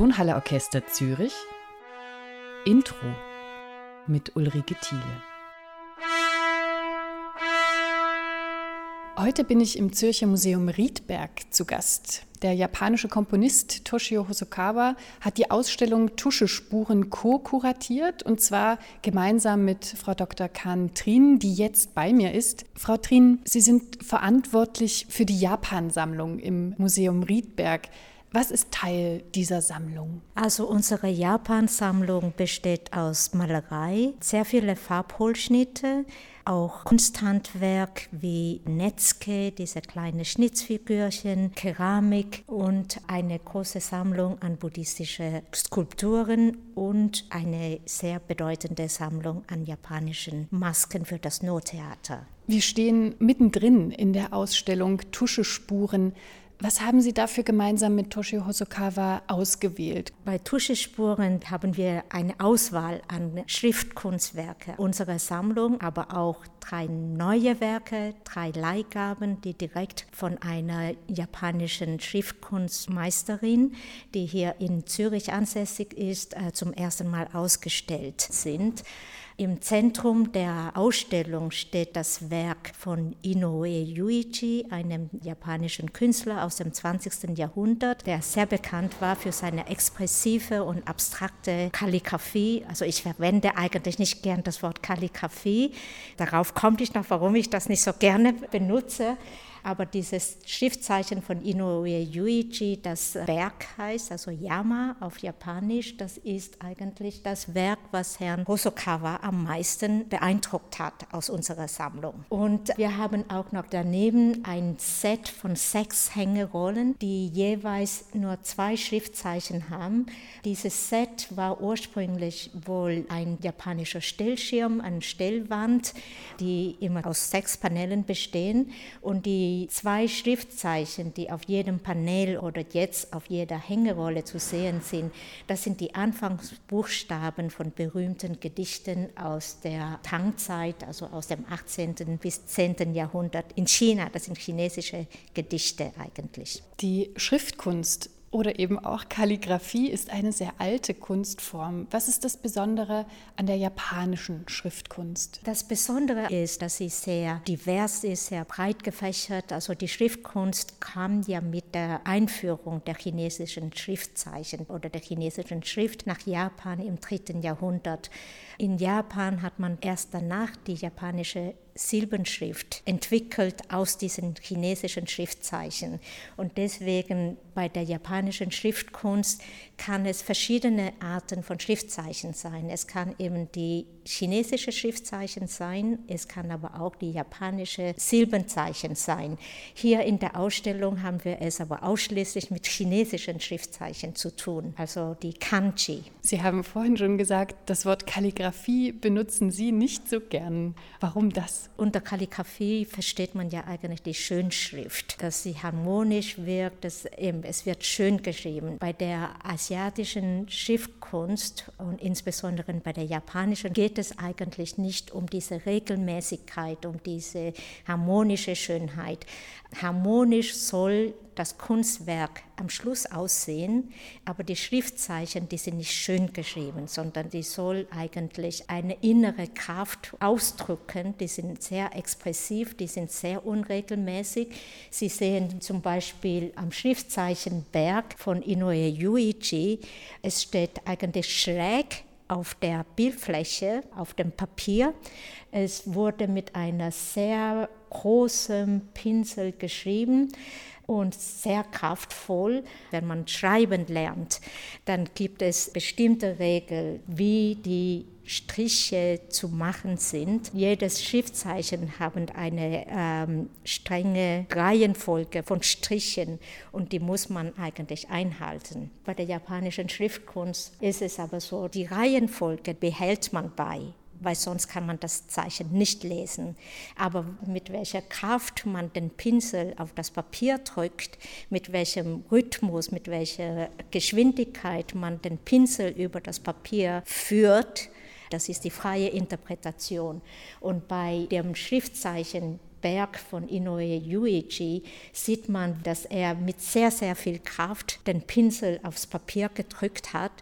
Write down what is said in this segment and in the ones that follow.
Tonhalle Orchester Zürich Intro mit Ulrike Thiele. Heute bin ich im Zürcher Museum Riedberg zu Gast. Der japanische Komponist Toshio Hosokawa hat die Ausstellung Tuschespuren co-kuratiert und zwar gemeinsam mit Frau Dr. Kan Trin, die jetzt bei mir ist. Frau Trin, Sie sind verantwortlich für die Japan-Sammlung im Museum Riedberg. Was ist Teil dieser Sammlung? Also unsere Japan-Sammlung besteht aus Malerei, sehr viele Farbholzschnitte, auch Kunsthandwerk wie Netzke, diese kleinen Schnitzfigürchen, Keramik und eine große Sammlung an buddhistische Skulpturen und eine sehr bedeutende Sammlung an japanischen Masken für das No-Theater. Wir stehen mittendrin in der Ausstellung Tuschespuren was haben Sie dafür gemeinsam mit Toshio Hosokawa ausgewählt? Bei Tuschespuren haben wir eine Auswahl an Schriftkunstwerke unserer Sammlung, aber auch drei neue Werke, drei Leihgaben, die direkt von einer japanischen Schriftkunstmeisterin, die hier in Zürich ansässig ist, äh, zum ersten Mal ausgestellt sind. Im Zentrum der Ausstellung steht das Werk von Inoue Yuichi, einem japanischen Künstler aus dem 20. Jahrhundert, der sehr bekannt war für seine expressive und abstrakte Kalligraphie. Also ich verwende eigentlich nicht gern das Wort Kalligraphie. Darauf komme ich noch, warum ich das nicht so gerne benutze. Aber dieses Schriftzeichen von Inoue Yuichi, das Werk heißt, also Yama auf Japanisch, das ist eigentlich das Werk, was Herrn Hosokawa am meisten beeindruckt hat aus unserer Sammlung. Und wir haben auch noch daneben ein Set von sechs Hängerollen, die jeweils nur zwei Schriftzeichen haben. Dieses Set war ursprünglich wohl ein japanischer Stellschirm, eine Stellwand, die immer aus sechs Panelen bestehen und die die zwei Schriftzeichen, die auf jedem Panel oder jetzt auf jeder Hängerolle zu sehen sind, das sind die Anfangsbuchstaben von berühmten Gedichten aus der Tang-Zeit, also aus dem 18. bis 10. Jahrhundert in China. Das sind chinesische Gedichte eigentlich. Die Schriftkunst oder eben auch Kalligraphie ist eine sehr alte Kunstform. Was ist das Besondere an der japanischen Schriftkunst? Das Besondere ist, dass sie sehr divers ist, sehr breit gefächert. Also die Schriftkunst kam ja mit der Einführung der chinesischen Schriftzeichen oder der chinesischen Schrift nach Japan im dritten Jahrhundert. In Japan hat man erst danach die japanische Silbenschrift entwickelt aus diesen chinesischen Schriftzeichen. Und deswegen bei der japanischen Schriftkunst kann es verschiedene Arten von Schriftzeichen sein. Es kann eben die chinesische Schriftzeichen sein, es kann aber auch die japanische Silbenzeichen sein. Hier in der Ausstellung haben wir es aber ausschließlich mit chinesischen Schriftzeichen zu tun, also die Kanji. Sie haben vorhin schon gesagt, das Wort Kalligraphie benutzen Sie nicht so gern. Warum das? Unter Kalligraphie versteht man ja eigentlich die Schönschrift, dass sie harmonisch wirkt, dass eben, es wird schön geschrieben. Bei der asiatischen Schriftkunst und insbesondere bei der japanischen geht es eigentlich nicht um diese Regelmäßigkeit, um diese harmonische Schönheit. Harmonisch soll das Kunstwerk am Schluss aussehen, aber die Schriftzeichen, die sind nicht schön geschrieben, sondern die soll eigentlich eine innere Kraft ausdrücken. Die sind sehr expressiv, die sind sehr unregelmäßig. Sie sehen zum Beispiel am Schriftzeichen Berg von Inoue Yuichi, es steht eigentlich schräg auf der Bildfläche, auf dem Papier. Es wurde mit einer sehr großen Pinsel geschrieben und sehr kraftvoll. Wenn man schreiben lernt, dann gibt es bestimmte Regeln, wie die Striche zu machen sind. Jedes Schriftzeichen hat eine ähm, strenge Reihenfolge von Strichen und die muss man eigentlich einhalten. Bei der japanischen Schriftkunst ist es aber so, die Reihenfolge behält man bei weil sonst kann man das Zeichen nicht lesen. Aber mit welcher Kraft man den Pinsel auf das Papier drückt, mit welchem Rhythmus, mit welcher Geschwindigkeit man den Pinsel über das Papier führt, das ist die freie Interpretation. Und bei dem Schriftzeichen Berg von Inoue Yuichi sieht man, dass er mit sehr, sehr viel Kraft den Pinsel aufs Papier gedrückt hat.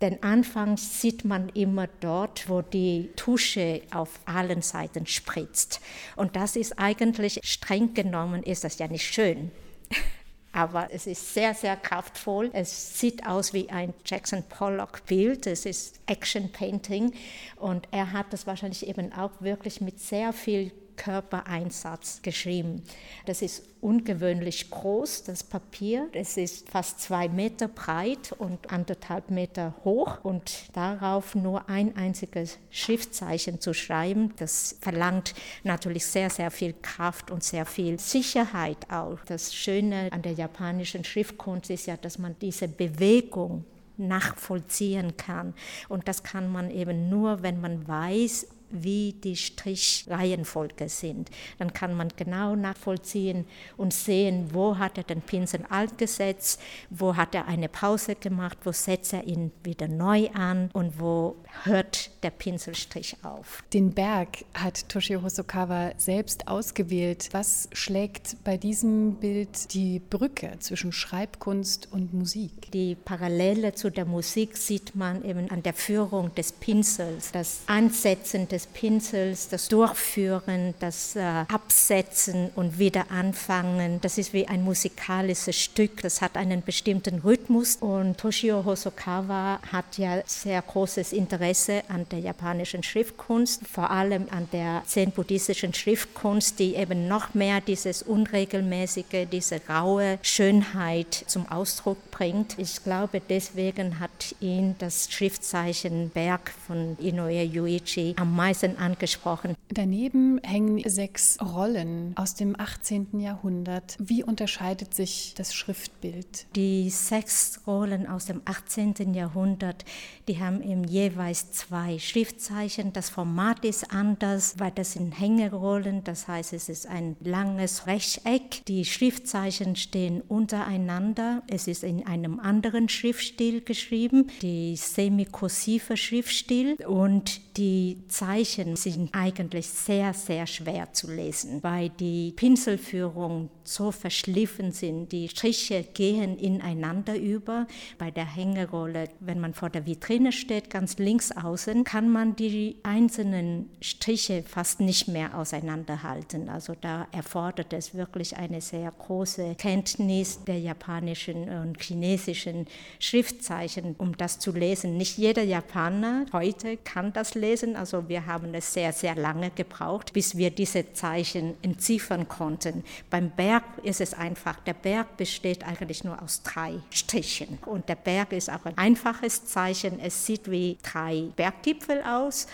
Denn anfangs sieht man immer dort, wo die Tusche auf allen Seiten spritzt. Und das ist eigentlich, streng genommen, ist das ja nicht schön. aber es ist sehr, sehr kraftvoll. Es sieht aus wie ein Jackson Pollock-Bild. Es ist Action Painting und er hat das wahrscheinlich eben auch wirklich mit sehr viel Körpereinsatz geschrieben. Das ist ungewöhnlich groß, das Papier. Es ist fast zwei Meter breit und anderthalb Meter hoch und darauf nur ein einziges Schriftzeichen zu schreiben, das verlangt natürlich sehr, sehr viel Kraft und sehr viel Sicherheit auch. Das Schöne an der japanischen Schriftkunst ist ja, dass man diese Bewegung nachvollziehen kann. Und das kann man eben nur, wenn man weiß, wie die Strichreihenfolge sind. Dann kann man genau nachvollziehen und sehen, wo hat er den Pinsel angesetzt, wo hat er eine Pause gemacht, wo setzt er ihn wieder neu an und wo hört der Pinselstrich auf. Den Berg hat Toshio Hosokawa selbst ausgewählt. Was schlägt bei diesem Bild die Brücke zwischen Schreibkunst und Musik? Die Parallele zu der Musik sieht man eben an der Führung des Pinsels, das Ansetzen des Pinsels, das Durchführen, das äh, Absetzen und wieder anfangen. Das ist wie ein musikalisches Stück. Das hat einen bestimmten Rhythmus und Toshio Hosokawa hat ja sehr großes Interesse an der japanischen Schriftkunst, vor allem an der zen-buddhistischen Schriftkunst, die eben noch mehr dieses Unregelmäßige, diese raue Schönheit zum Ausdruck bringt. Ich glaube, deswegen hat ihn das Schriftzeichen Berg von Inoue Yuichi am meisten angesprochen. Daneben hängen sechs Rollen aus dem 18. Jahrhundert. Wie unterscheidet sich das Schriftbild? Die sechs Rollen aus dem 18. Jahrhundert, die haben eben jeweils zwei Schriftzeichen. Das Format ist anders, weil das sind Hängerollen, das heißt, es ist ein langes Rechteck. Die Schriftzeichen stehen untereinander. Es ist in einem anderen Schriftstil geschrieben, die semikursive Schriftstil und die Zeichen sind eigentlich sehr, sehr schwer zu lesen, weil die Pinselführung so verschliffen sind. Die Striche gehen ineinander über. Bei der Hängerolle, wenn man vor der Vitrine steht, ganz links außen, kann man die einzelnen Striche fast nicht mehr auseinanderhalten. Also da erfordert es wirklich eine sehr große Kenntnis der japanischen und chinesischen Schriftzeichen, um das zu lesen. Nicht jeder Japaner heute kann das lesen. Also wir haben es sehr, sehr lange gebraucht, bis wir diese Zeichen entziffern konnten. Beim Berg ist es einfach. Der Berg besteht eigentlich nur aus drei Strichen. Und der Berg ist auch ein einfaches Zeichen. Es sieht wie drei Berggipfel aus.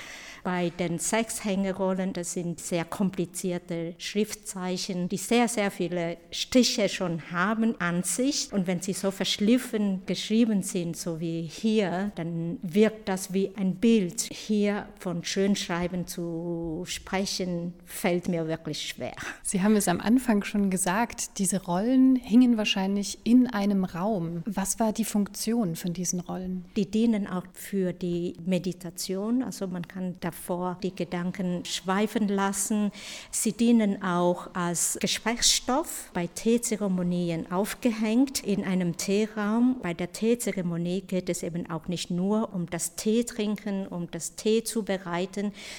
Bei den sechs Hängerollen, das sind sehr komplizierte Schriftzeichen, die sehr, sehr viele Striche schon haben an sich. Und wenn sie so verschliffen geschrieben sind, so wie hier, dann wirkt das wie ein Bild. Hier von Schönschreiben zu sprechen, fällt mir wirklich schwer. Sie haben es am Anfang schon gesagt, diese Rollen hingen wahrscheinlich in einem Raum. Was war die Funktion von diesen Rollen? Die dienen auch für die Meditation, also man kann da davor die Gedanken schweifen lassen. Sie dienen auch als Gesprächsstoff bei Teezeremonien aufgehängt in einem Teeraum. Bei der Teezeremonie geht es eben auch nicht nur um das Tee trinken, um das Tee zu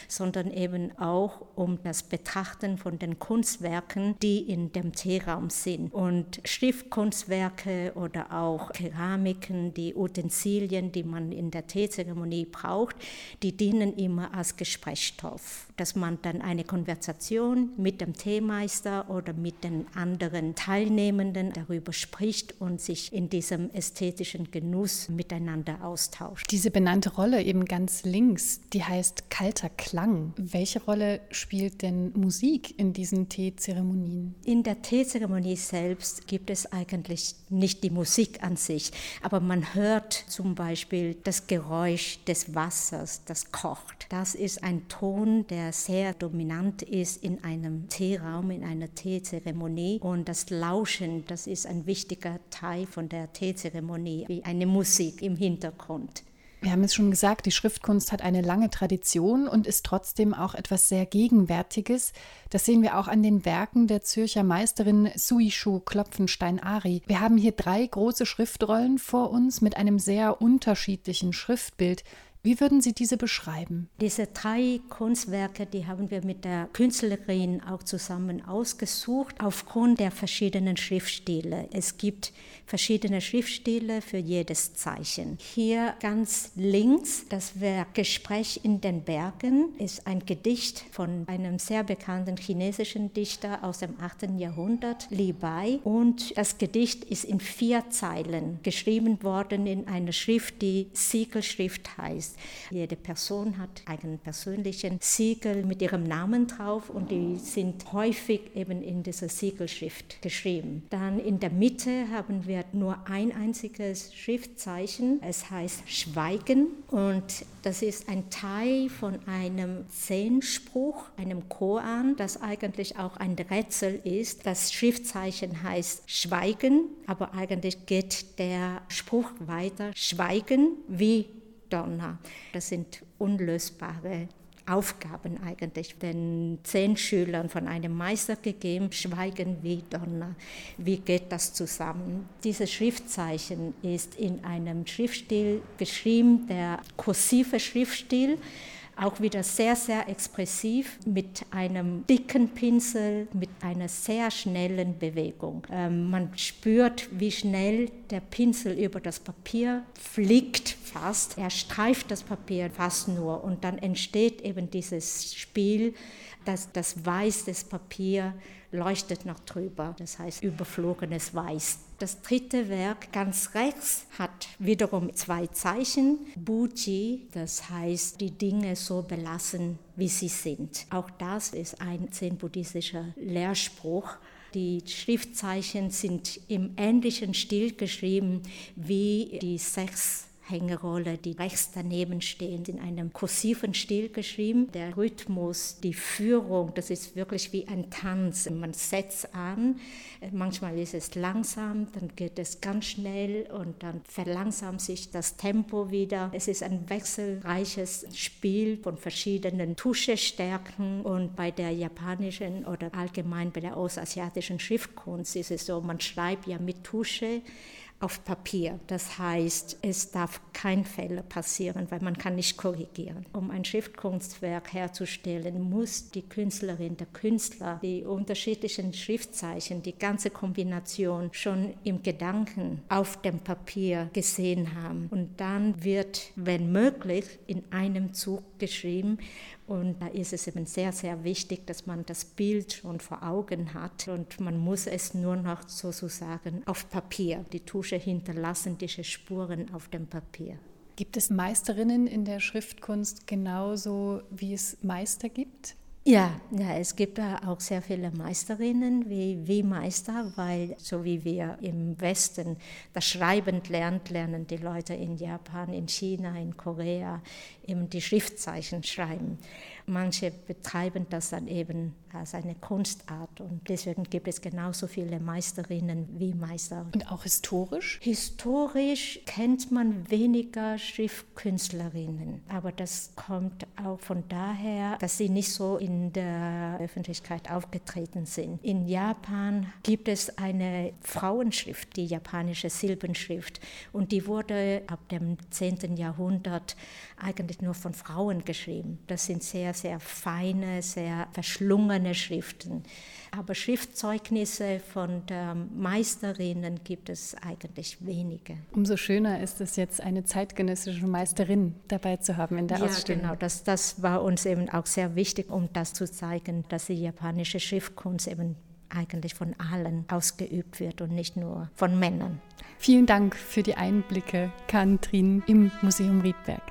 sondern eben auch um das Betrachten von den Kunstwerken, die in dem Teeraum sind. Und Schriftkunstwerke oder auch Keramiken, die Utensilien, die man in der Teezeremonie braucht, die dienen immer als Gesprächsstoff, dass man dann eine Konversation mit dem Teemeister oder mit den anderen Teilnehmenden darüber spricht und sich in diesem ästhetischen Genuss miteinander austauscht. Diese benannte Rolle eben ganz links, die heißt kalter Klang. Welche Rolle spielt denn Musik in diesen Teezeremonien? In der Teezeremonie selbst gibt es eigentlich nicht die Musik an sich, aber man hört zum Beispiel das Geräusch des Wassers, das kocht. Das ist ein Ton, der sehr dominant ist in einem Teeraum, in einer Teezeremonie. Und das Lauschen, das ist ein wichtiger Teil von der Teezeremonie, wie eine Musik im Hintergrund. Wir haben es schon gesagt, die Schriftkunst hat eine lange Tradition und ist trotzdem auch etwas sehr Gegenwärtiges. Das sehen wir auch an den Werken der Zürcher Meisterin Suishu Klopfenstein-Ari. Wir haben hier drei große Schriftrollen vor uns mit einem sehr unterschiedlichen Schriftbild. Wie würden Sie diese beschreiben? Diese drei Kunstwerke, die haben wir mit der Künstlerin auch zusammen ausgesucht, aufgrund der verschiedenen Schriftstile. Es gibt verschiedene Schriftstile für jedes Zeichen. Hier ganz links, das Werk Gespräch in den Bergen, ist ein Gedicht von einem sehr bekannten chinesischen Dichter aus dem 8. Jahrhundert, Li Bai. Und das Gedicht ist in vier Zeilen geschrieben worden in einer Schrift, die Siegelschrift heißt ist. Jede Person hat einen persönlichen Siegel mit ihrem Namen drauf und die sind häufig eben in dieser Siegelschrift geschrieben. Dann in der Mitte haben wir nur ein einziges Schriftzeichen. Es heißt Schweigen und das ist ein Teil von einem Zehnspruch, einem Koran, das eigentlich auch ein Rätsel ist. Das Schriftzeichen heißt Schweigen, aber eigentlich geht der Spruch weiter. Schweigen wie Donner. Das sind unlösbare Aufgaben eigentlich den zehn Schülern von einem Meister gegeben, Schweigen wie Donner. Wie geht das zusammen? Dieses Schriftzeichen ist in einem Schriftstil geschrieben, der kursive Schriftstil auch wieder sehr, sehr expressiv mit einem dicken Pinsel, mit einer sehr schnellen Bewegung. Ähm, man spürt, wie schnell der Pinsel über das Papier fliegt fast. Er streift das Papier fast nur und dann entsteht eben dieses Spiel, dass das Weiß des Papiers leuchtet noch drüber, das heißt überflogenes Weiß. Das dritte Werk ganz rechts hat wiederum zwei Zeichen. Buji, das heißt die Dinge so belassen, wie sie sind. Auch das ist ein zen-buddhistischer Lehrspruch. Die Schriftzeichen sind im ähnlichen Stil geschrieben wie die sechs Hängerolle, die rechts daneben stehen, in einem kursiven Stil geschrieben. Der Rhythmus, die Führung, das ist wirklich wie ein Tanz. Man setzt an, manchmal ist es langsam, dann geht es ganz schnell und dann verlangsamt sich das Tempo wieder. Es ist ein wechselreiches Spiel von verschiedenen Tuschestärken und bei der japanischen oder allgemein bei der ostasiatischen Schriftkunst ist es so, man schreibt ja mit Tusche auf Papier. Das heißt, es darf kein Fehler passieren, weil man kann nicht korrigieren. Um ein Schriftkunstwerk herzustellen, muss die Künstlerin, der Künstler die unterschiedlichen Schriftzeichen, die ganze Kombination schon im Gedanken auf dem Papier gesehen haben. Und dann wird, wenn möglich, in einem Zug geschrieben und da ist es eben sehr, sehr wichtig, dass man das Bild schon vor Augen hat und man muss es nur noch sozusagen auf Papier, die Tusche hinterlassen diese Spuren auf dem Papier. Gibt es Meisterinnen in der Schriftkunst genauso, wie es Meister gibt? Ja, ja, es gibt da auch sehr viele Meisterinnen wie, wie Meister, weil so wie wir im Westen das Schreiben lernen, lernen die Leute in Japan, in China, in Korea eben die Schriftzeichen schreiben. Manche betreiben das dann eben als eine Kunstart und deswegen gibt es genauso viele Meisterinnen wie Meister. Und auch historisch? Historisch kennt man weniger Schriftkünstlerinnen, aber das kommt auch von daher, dass sie nicht so in der Öffentlichkeit aufgetreten sind. In Japan gibt es eine Frauenschrift, die japanische Silbenschrift, und die wurde ab dem 10. Jahrhundert eigentlich nur von Frauen geschrieben. Das sind sehr, sehr feine, sehr verschlungene Schriften. Aber Schriftzeugnisse von Meisterinnen gibt es eigentlich wenige. Umso schöner ist es jetzt, eine zeitgenössische Meisterin dabei zu haben in der ja, Ausstellung. Genau, das, das war uns eben auch sehr wichtig, um das zu zeigen, dass die japanische Schriftkunst eben eigentlich von allen ausgeübt wird und nicht nur von Männern. Vielen Dank für die Einblicke, Kantrin, im Museum Riedberg.